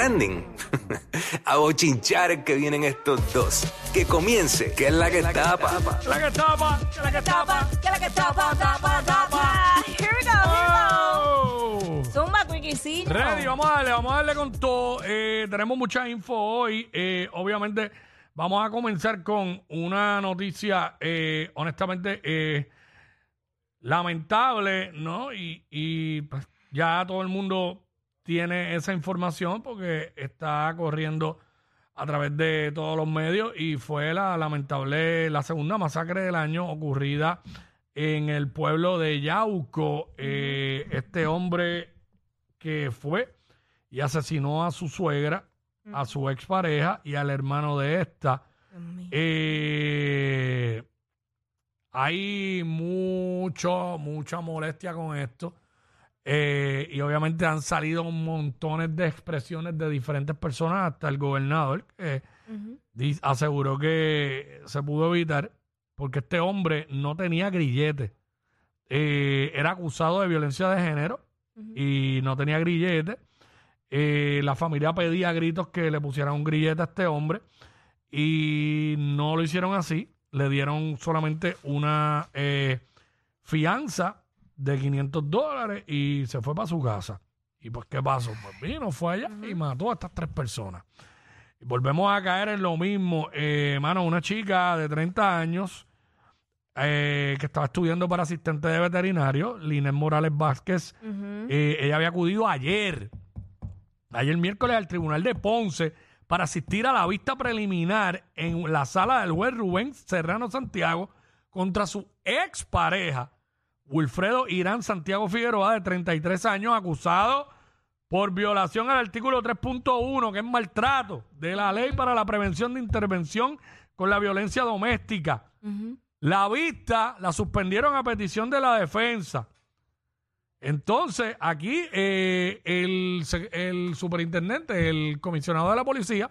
trending. A bochinchar que vienen estos dos. Que comience, que es la que tapa. La que tapa, la que tapa. que la que tapa, tapa, tapa. Here we go, here we Oh. go. Zumba. Ready, vamos a darle, vamos a darle con todo. Eh, tenemos mucha info hoy. Eh, obviamente, vamos a comenzar con una noticia, eh, honestamente, eh, lamentable, ¿no? Y, y, pues, ya todo el mundo tiene esa información porque está corriendo a través de todos los medios y fue la lamentable, la segunda masacre del año ocurrida en el pueblo de Yauco. Eh, este hombre que fue y asesinó a su suegra, a su expareja y al hermano de esta. Eh, hay mucho, mucha molestia con esto. Eh, y obviamente han salido montones de expresiones de diferentes personas, hasta el gobernador, que aseguró que se pudo evitar porque este hombre no tenía grillete. Eh, era acusado de violencia de género y no tenía grillete. Eh, la familia pedía a gritos que le pusieran un grillete a este hombre y no lo hicieron así. Le dieron solamente una fianza de 500 dólares y se fue para su casa. ¿Y pues qué pasó? Pues vino, fue allá y mató a estas tres personas. Y volvemos a caer en lo mismo. Eh, mano, una chica de 30 años eh, que estaba estudiando para asistente de veterinario, Línez Morales Vázquez, eh, ella había acudido ayer, ayer miércoles al tribunal de Ponce para asistir a la vista preliminar en la sala del juez Rubén Serrano Santiago contra su expareja, Wilfredo Irán Santiago Figueroa, de 33 años, acusado por violación al artículo 3.1, que es maltrato de la ley para la prevención de intervención con la violencia doméstica. La vista la suspendieron a petición de la defensa. Entonces, aquí eh, el, el superintendente, el comisionado de la policía,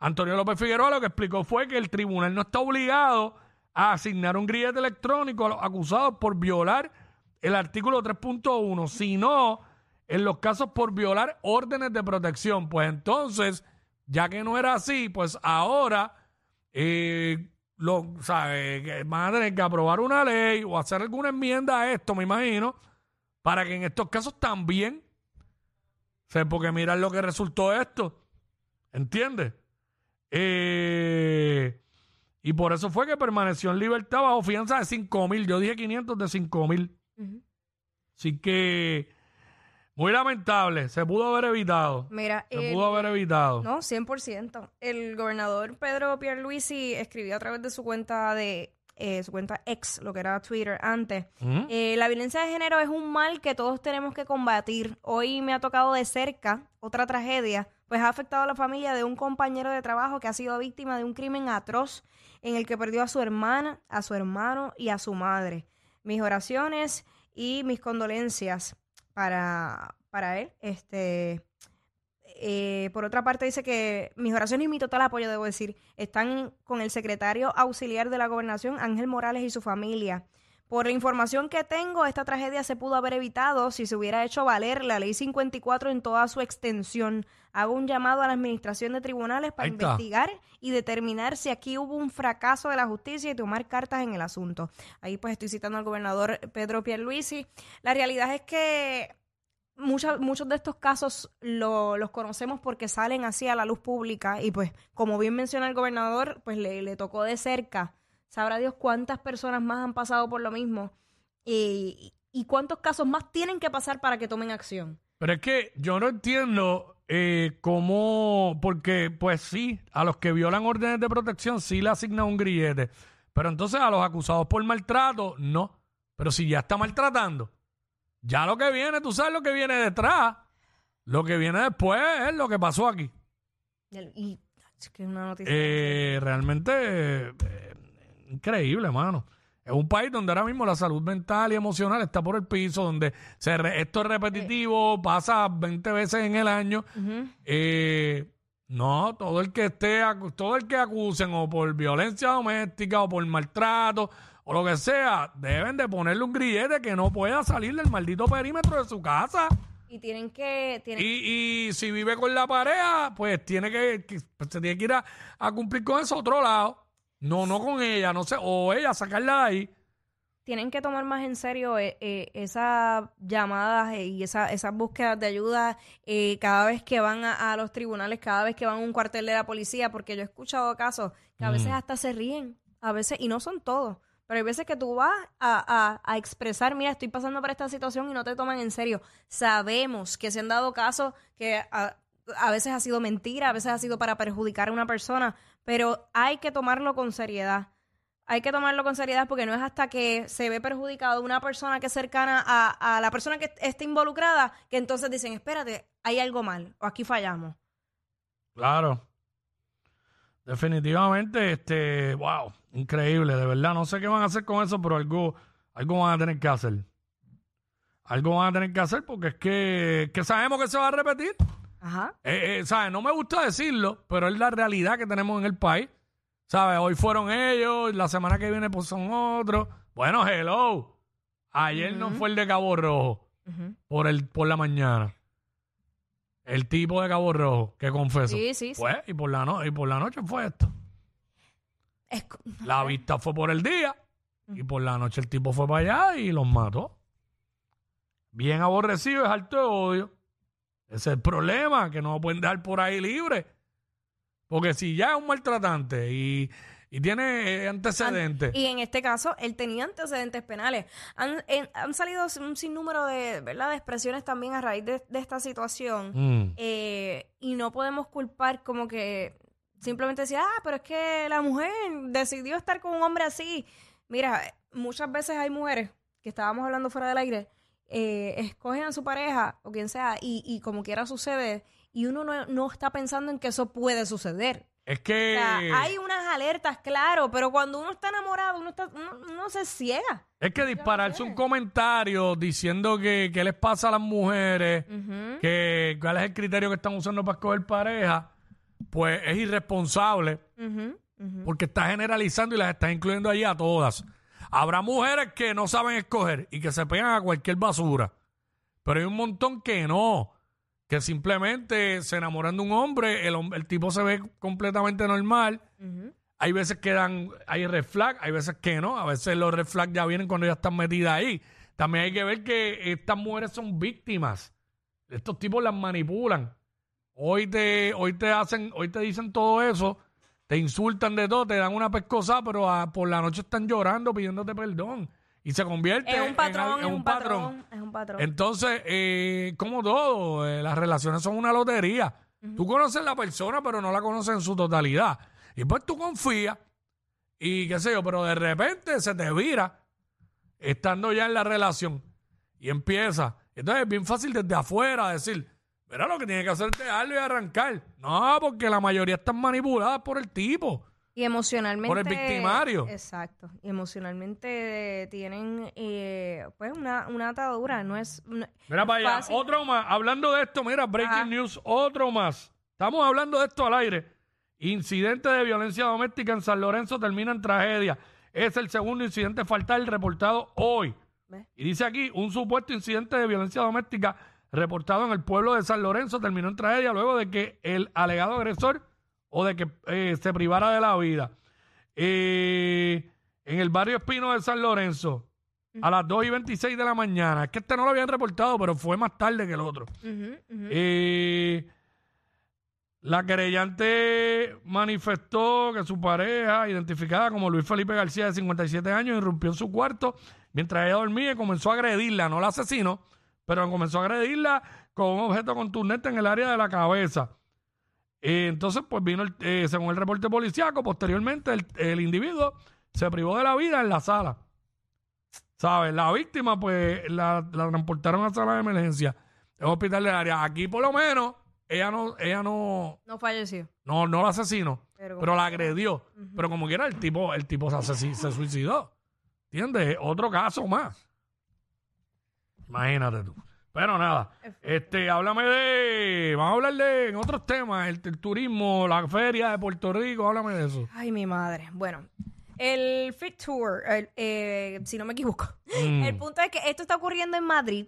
Antonio López Figueroa, lo que explicó fue que el tribunal no está obligado a asignar un grillete electrónico a los acusados por violar el artículo 3.1, sino en los casos por violar órdenes de protección. Pues entonces, ya que no era así, pues ahora eh, lo, sabe, van a tener que aprobar una ley o hacer alguna enmienda a esto, me imagino, para que en estos casos también, o porque mira lo que resultó esto, ¿entiendes? Eh, y por eso fue que permaneció en libertad bajo fianza de 5 mil, yo dije 500 de 5 mil. Ujú. Así que, muy lamentable, se pudo haber evitado. Mira, Se el- pudo haber evitado. No, 100%. El gobernador Pedro Pierluisi escribió a través de su cuenta de eh, su cuenta ex, lo que era Twitter antes. Eh, la violencia de género es un mal que todos tenemos que combatir. Hoy me ha tocado de cerca otra tragedia, pues ha afectado a la familia de un compañero de trabajo que ha sido víctima de un crimen atroz en el que perdió a su hermana, a su hermano y a su madre. Mis oraciones y mis condolencias para, para él. Este, eh, por otra parte, dice que mis oraciones y mi total apoyo, debo decir, están con el secretario auxiliar de la gobernación, Ángel Morales, y su familia. Por la información que tengo, esta tragedia se pudo haber evitado si se hubiera hecho valer la ley 54 en toda su extensión. Hago un llamado a la administración de tribunales para investigar y determinar si aquí hubo un fracaso de la justicia y tomar cartas en el asunto. Ahí pues estoy citando al gobernador Pedro Pierluisi. La realidad es que mucha- muchos de estos casos lo- los conocemos porque salen así a la luz pública y pues como bien menciona el gobernador, pues le, le tocó de cerca. Sabrá Dios cuántas personas más han pasado por lo mismo y, y cuántos casos más tienen que pasar para que tomen acción. Pero es que yo no entiendo eh, cómo, porque pues sí, a los que violan órdenes de protección sí le asignan un grillete, pero entonces a los acusados por maltrato no. Pero si ya está maltratando, ya lo que viene, tú sabes lo que viene detrás. Lo que viene después es lo que pasó aquí. Y es que es una noticia. Eh, realmente eh, increíble, mano. Es un país donde ahora mismo la salud mental y emocional está por el piso, donde se re- esto es repetitivo, pasa 20 veces en el año. Eh, no, todo el que esté, todo el que acusen o por violencia doméstica o por maltrato o lo que sea, deben de ponerle un grillete que no pueda salir del maldito perímetro de su casa. Y tienen que... Tienen, Y, y si vive con la pareja, pues tiene que, que- pues, se tiene que ir a, a cumplir con eso a otro lado. No, no con ella, no sé, o ella sacarla de ahí. tienen que tomar más en serio eh, eh, esas llamadas eh, y esa- esas búsquedas de ayuda eh, cada vez que van a, a los tribunales, cada vez que van a un cuartel de la policía, porque yo he escuchado casos que a veces hasta se ríen, a veces, y no son todos, pero hay veces que tú vas a, a- a expresar, mira, estoy pasando por esta situación y no te toman en serio. Sabemos que se han dado casos que a, a veces ha sido mentira, a veces ha sido para perjudicar a una persona, pero hay que tomarlo con seriedad hay que tomarlo con seriedad porque no es hasta que se ve perjudicado una persona que es cercana a, a la persona que esté involucrada que entonces dicen, espérate, hay algo mal o aquí fallamos. Claro. Definitivamente, este, wow, increíble, de verdad. No sé qué van a hacer con eso, pero algo, algo van a tener que hacer. Algo van a tener que hacer porque es que, que sabemos que se va a repetir. Ajá. Eh, eh, ¿sabes? No me gusta decirlo, pero es la realidad que tenemos en el país. ¿Sabes? Hoy fueron ellos, la semana que viene pues son otros. Bueno, hello. Ayer no fue el de Cabo Rojo por el por la mañana. El tipo de Cabo Rojo que confesó. Sí, sí, sí. Pues, y por la no, y por la noche fue esto. Es La vista fue por el día y por la noche el tipo fue para allá y los mató. Bien aborrecido, es alto de odio. Ese es el problema, que no lo pueden dejar por ahí libre. Porque si ya es un maltratante y, y tiene eh, antecedentes. Y en este caso, él tenía antecedentes penales. Han, en- han salido un sinnúmero de, ¿verdad? de expresiones también a raíz de, de esta situación. Mm, Eh, y no podemos culpar como que simplemente decir, ah, pero es que la mujer decidió estar con un hombre así. Mira, muchas veces hay mujeres que estábamos hablando fuera del aire, eh, escogen a su pareja o quien sea y, y como quiera sucede y uno no, no está pensando en que eso puede suceder. es O que. sea, hay unas alertas, claro, pero cuando uno está enamorado, uno, está, uno, uno se ciega. Es que dispararse un comentario diciendo que qué les pasa a las mujeres, que cuál es el criterio que están usando para escoger pareja, pues es irresponsable porque está generalizando y las está incluyendo allí a todas. Habrá mujeres que no saben escoger y que se pegan a cualquier basura, pero hay un montón que no, que simplemente se enamoran de un hombre, el, el tipo se ve completamente normal. Hay veces que dan, hay red flag, hay veces que no. A veces los red flag ya vienen cuando ya están metidas ahí. También hay que ver que estas mujeres son víctimas. Estos tipos las manipulan. Hoy te, hoy te hacen, hoy te dicen todo eso, te insultan de todo, te dan una pescosa, pero a- por la noche están llorando pidiéndote perdón. Y se convierte Es un patrón, es un patrón, es un patrón. entonces, eh, como todo, eh, las relaciones son una lotería. Tú conoces la persona, pero no la conoces en su totalidad. Y pues tú confías y qué sé yo, pero de repente se te vira estando ya en la relación y empieza. Entonces es bien fácil desde afuera decir, mira lo que tiene que hacer es dejarlo y arrancar. No, porque la mayoría están manipuladas por el tipo. Y emocionalmente. Por el victimario. Exacto. Y emocionalmente eh, tienen eh, pues una, una atadura. No es. no- Mira para allá, fácil. otro más. Hablando de esto, mira, breaking news, otro más. Estamos hablando de esto al aire. Incidente de violencia doméstica en San Lorenzo termina en tragedia. Es el segundo incidente fatal reportado hoy. ¿Ves? Y dice aquí, un supuesto incidente de violencia doméstica reportado en el pueblo de San Lorenzo terminó en tragedia luego de que el alegado agresor o de que eh, se privara de la vida. Eh, en el barrio Espino de San Lorenzo, a las 2 y 26 de la mañana. Es que este no lo habían reportado, pero fue más tarde que el otro. Eh, la querellante manifestó que su pareja, identificada como Luis Felipe García, de 57 años, irrumpió en su cuarto mientras ella dormía y comenzó a agredirla. No la asesinó, pero comenzó a agredirla con un objeto contundente en el área de la cabeza. Eh, entonces, pues vino, el- eh, según el reporte policíaco, posteriormente el, el individuo se privó de la vida en la sala. ¿Sabes? La víctima, pues, la, la transportaron a sala de emergencia en un hospital del área. Aquí, por lo menos, ella no, ella no, No falleció. no, no la asesinó, Pero la agredió. Pero como quiera, el tipo, el tipo se, se suicidó. ¿Entiendes? Otro caso más. Imagínate tú. Pero nada, este, háblame de, vamos a hablar de en otros temas, el, el turismo, la feria de Puerto Rico, háblame de eso. Ay, mi madre. Bueno, el Fit Tour, el, eh, si no me equivoco. Mm. El punto es que esto está ocurriendo en Madrid.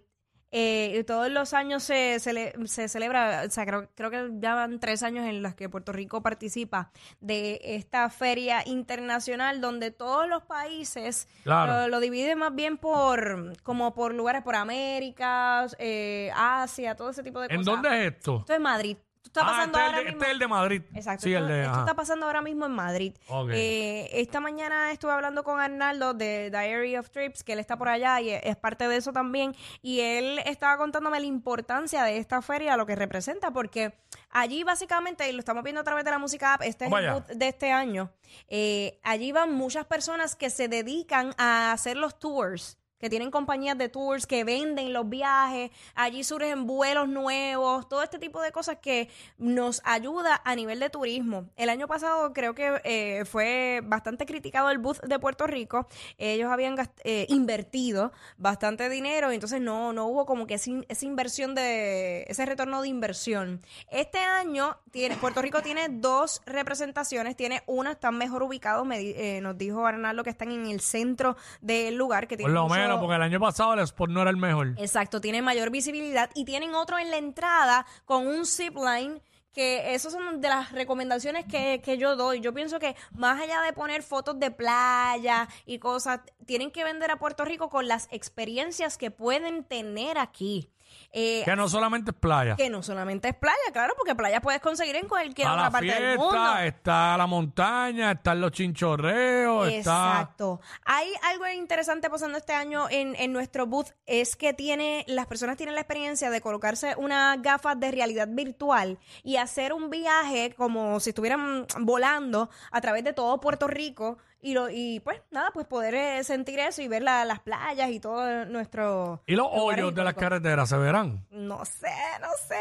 Eh, todos los años se, cele- se celebra, o sea, creo, creo que ya van tres años en los que Puerto Rico participa de esta feria internacional donde todos los países Claro. lo, lo dividen más bien por, como por lugares, por América, eh, Asia, todo ese tipo de ¿En cosas. dónde es esto? Esto es Madrid. Está Ah, pasando este, es el ahora de, mismo. este es el de Madrid. Exacto. Sí, esto, el de. esto está pasando ahora mismo en Madrid. Eh, esta mañana estuve hablando con Arnaldo de Diary of Trips, que él está por allá y es parte de eso también. Y él estaba contándome la importancia de esta feria, lo que representa, porque allí básicamente, y lo estamos viendo a través de la música app, este es el booth de este año. eh, allí van muchas personas que se dedican a hacer los tours que tienen compañías de tours, que venden los viajes, allí surgen vuelos nuevos, todo este tipo de cosas que nos ayuda a nivel de turismo. El año pasado creo que eh, fue bastante criticado el booth de Puerto Rico, ellos habían eh, invertido bastante dinero, y entonces no, no hubo como que esa in- esa inversión de, ese retorno de inversión. Este año tiene, Puerto Rico tiene dos representaciones, tiene una, están mejor ubicados, me eh, nos dijo Arnaldo que están en el centro del lugar, que Por tiene lo mucho- porque el año pasado el sport no era el mejor. Exacto, tiene mayor visibilidad y tienen otro en la entrada con un zip line que esas son de las recomendaciones que, que yo doy. Yo pienso que más allá de poner fotos de playa y cosas, tienen que vender a Puerto Rico con las experiencias que pueden tener aquí. Eh, Que no solamente es playa. que no solamente es playa, claro, porque playa puedes conseguir en cualquier Está otra la parte del mundo. está la montaña, están los chinchorreos, está... Exacto. Hay algo interesante pasando este año en, en nuestro booth, es que tiene, las personas tienen la experiencia de colocarse unas gafas de realidad virtual y hacer un viaje como si estuvieran volando a través de todo Puerto Rico y, lo, y pues nada, pues poder eh, sentir eso y ver la- las playas y todo nuestro... Y los lugares hoyos de las icónicos. carreteras se verán. No sé, no sé.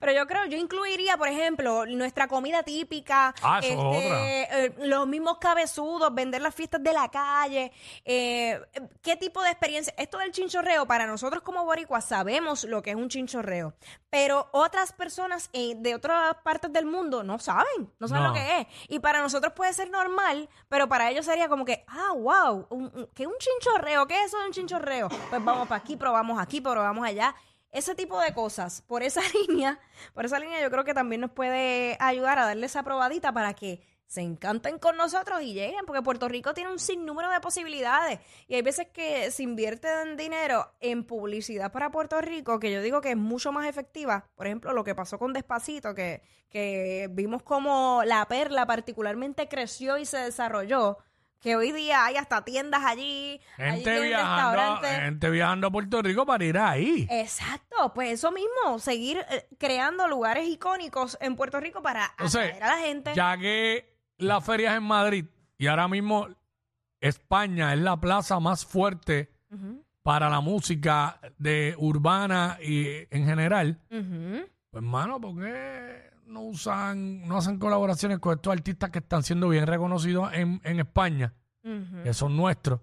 Pero yo creo, yo incluiría, por ejemplo, nuestra comida típica, Ah, eso es este, eh, los mismos cabezudos, vender las fiestas de la calle. eh, ¿Qué tipo de experiencia? Esto del chinchorreo, para nosotros como boricuas sabemos lo que es un chinchorreo. Pero otras personas eh, de otras partes del mundo no saben, no saben No. lo que es. Y para nosotros puede ser normal, pero para ellos sería como que, ah, wow, un, un- ¿qué es un chinchorreo? ¿Qué es eso de un chinchorreo? Pues vamos para aquí, probamos aquí, probamos allá. Ese tipo de cosas, por esa línea, por esa línea yo creo que también nos puede ayudar a darle esa probadita para que se encanten con nosotros y lleguen, porque Puerto Rico tiene un sinnúmero de posibilidades y hay veces que se invierte en dinero en publicidad para Puerto Rico, que yo digo que es mucho más efectiva. Por ejemplo, lo que pasó con Despacito, que, que vimos como la perla particularmente creció y se desarrolló, que hoy día hay hasta tiendas allí, Gente viajando, gente viajando a Puerto Rico para ir ahí. Exacto, pues eso mismo, seguir eh, creando lugares icónicos en Puerto Rico para Entonces, atraer a la gente. Ya que la feria es en Madrid y ahora mismo España es la plaza más fuerte para la música de urbana y en general, pues hermano, ¿por qué no usan, no hacen colaboraciones con estos artistas que están siendo bien reconocidos en, en España, que son nuestros,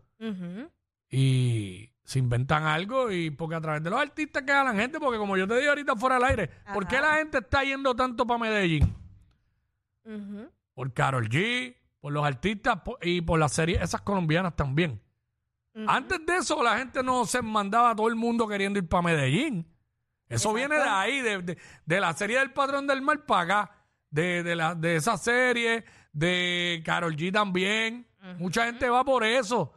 y se inventan algo y porque a través de los artistas queda la gente, porque como yo te dije ahorita fuera del aire, ¿por qué Ajá. la gente está yendo tanto para Medellín? Por Carol G, por los artistas y por las series esas colombianas también. Antes de eso, la gente no se mandaba a todo el mundo queriendo ir para Medellín. Eso Exacto. viene de ahí, de, de- de la serie del Patrón del Mar para acá, de, de, la, de esa serie, de Carol G también. Mucha gente va por eso.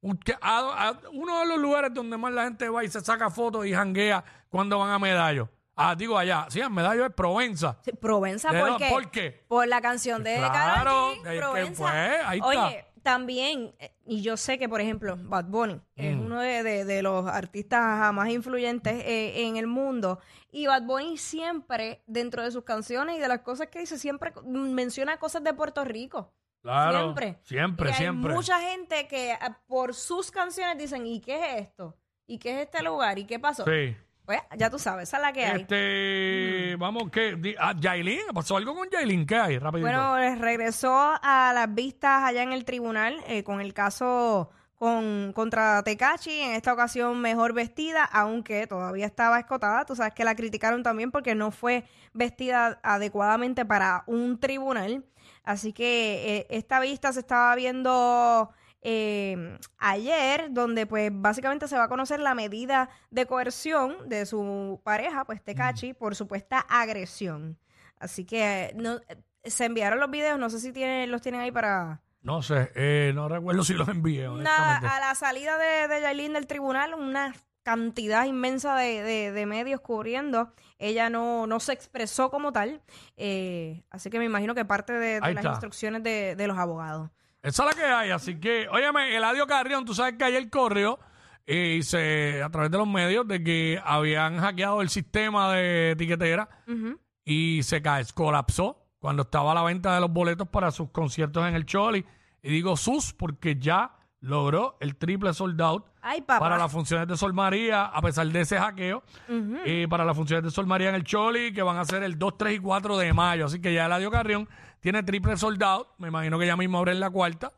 Uno de los lugares donde más la gente va y se saca fotos y janguea cuando van a Medallo. Ah, digo allá. Sí, en Medallo es Provenza. Sí, Provenza, ¿De ¿por qué? ¿Por qué? Por la canción de Claro, Karol G, que Provenza. fue, ahí está. También, eh, y yo sé que, por ejemplo, Bad Bunny es Mm. uno de, de- de los artistas más influyentes eh, en el mundo. Y Bad Bunny siempre, dentro de sus canciones y de las cosas que dice, siempre menciona cosas de Puerto Rico. Claro. Siempre. Siempre, Y hay siempre. mucha gente que ah, por sus canciones dicen, ¿y qué es esto? ¿Y qué es este lugar? ¿Y qué pasó? Sí. Pues ya tú sabes, esa es la que hay. Este, vamos, ¿qué? Di- Ah, Yailin, ¿pasó algo con Yailin? ¿Qué hay? Rapidito. Bueno, eh, regresó a las vistas allá en el tribunal eh, con el caso con, contra Tecachi, en esta ocasión mejor vestida, aunque todavía estaba escotada. Tú sabes que la criticaron también porque no fue vestida adecuadamente para un tribunal. Así que eh, esta vista se estaba viendo eh, ayer, donde pues básicamente se va a conocer la medida de coerción de su pareja, pues Tecachi, por supuesta agresión. Así que no, se enviaron los videos, no sé si tienen, los tienen ahí para... No sé, eh, no recuerdo si los envié, Nada, honestamente. a la salida de, de Yailin del tribunal, una cantidad inmensa de, de- de medios cubriendo. Ella no, no se expresó como tal. eh, así que me imagino que parte de, las está. instrucciones de, de los abogados. Esa es la que hay, así que, óyeme, Eladio Carrión, tú sabes que ayer corrió y se, a través de los medios de que habían hackeado el sistema de etiquetera Ujú. y se ca- colapsó cuando estaba a la venta de los boletos para sus conciertos en el Choli. Y digo sus porque ya logró el triple sold out Ay, papá. para las funciones de Sol María, a pesar de ese hackeo, y para las funciones de Sol María en el Choli, que van a ser el 2, 3 y 4 de mayo. Así que ya Eladio Carrión tiene triple sold out. Me imagino que ya mismo abre la cuarta.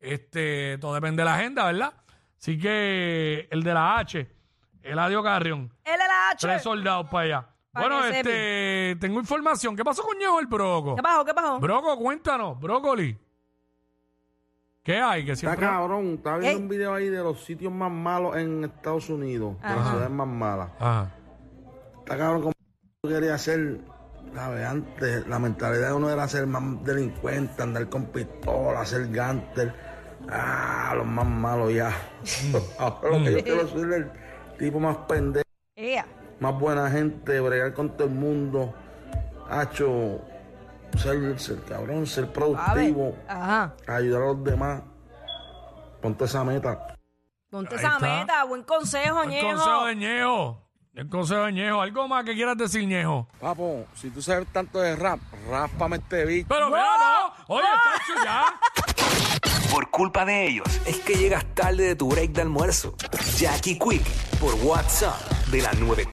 Este, todo depende de la agenda, ¿verdad? Así que el de la H, Eladio Carrión, LLH. tres soldados para allá. Pa' bueno, este, tengo información. ¿Qué pasó con Ñejo el Broco? ¿Qué pasó? ¿Qué pasó? Broco, cuéntanos, brócoli. ¿Qué hay? Que Está siempre... cabrón, estaba viendo Ey. un video ahí de los sitios más malos en Estados Unidos, de las ciudades más malas. Ajá. Está cabrón como quería ser, ¿sabes? Antes la mentalidad de uno era ser más delincuente, andar con pistola, ser gánster. Ah, los más malos ya. Ahora lo que yo quiero ser el tipo más pendejo, más buena gente, bregar con todo el mundo. Hacho, ser, ser cabrón, ser productivo, Ajá. ayudar a los demás. Ponte esa meta. Ponte Ahí esa está. meta. Buen consejo, Ñejo. consejo de Ñejo. El consejo de Ñejo. ¿Algo más que quieras decir, Ñejo? Papo, si tú sabes tanto de rap, ráspame este beat. Pero mira, no. Oye, chacho, ya. Por culpa de ellos es que llegas tarde de tu break de almuerzo. Jackie Quick por WhatsApp de la 94.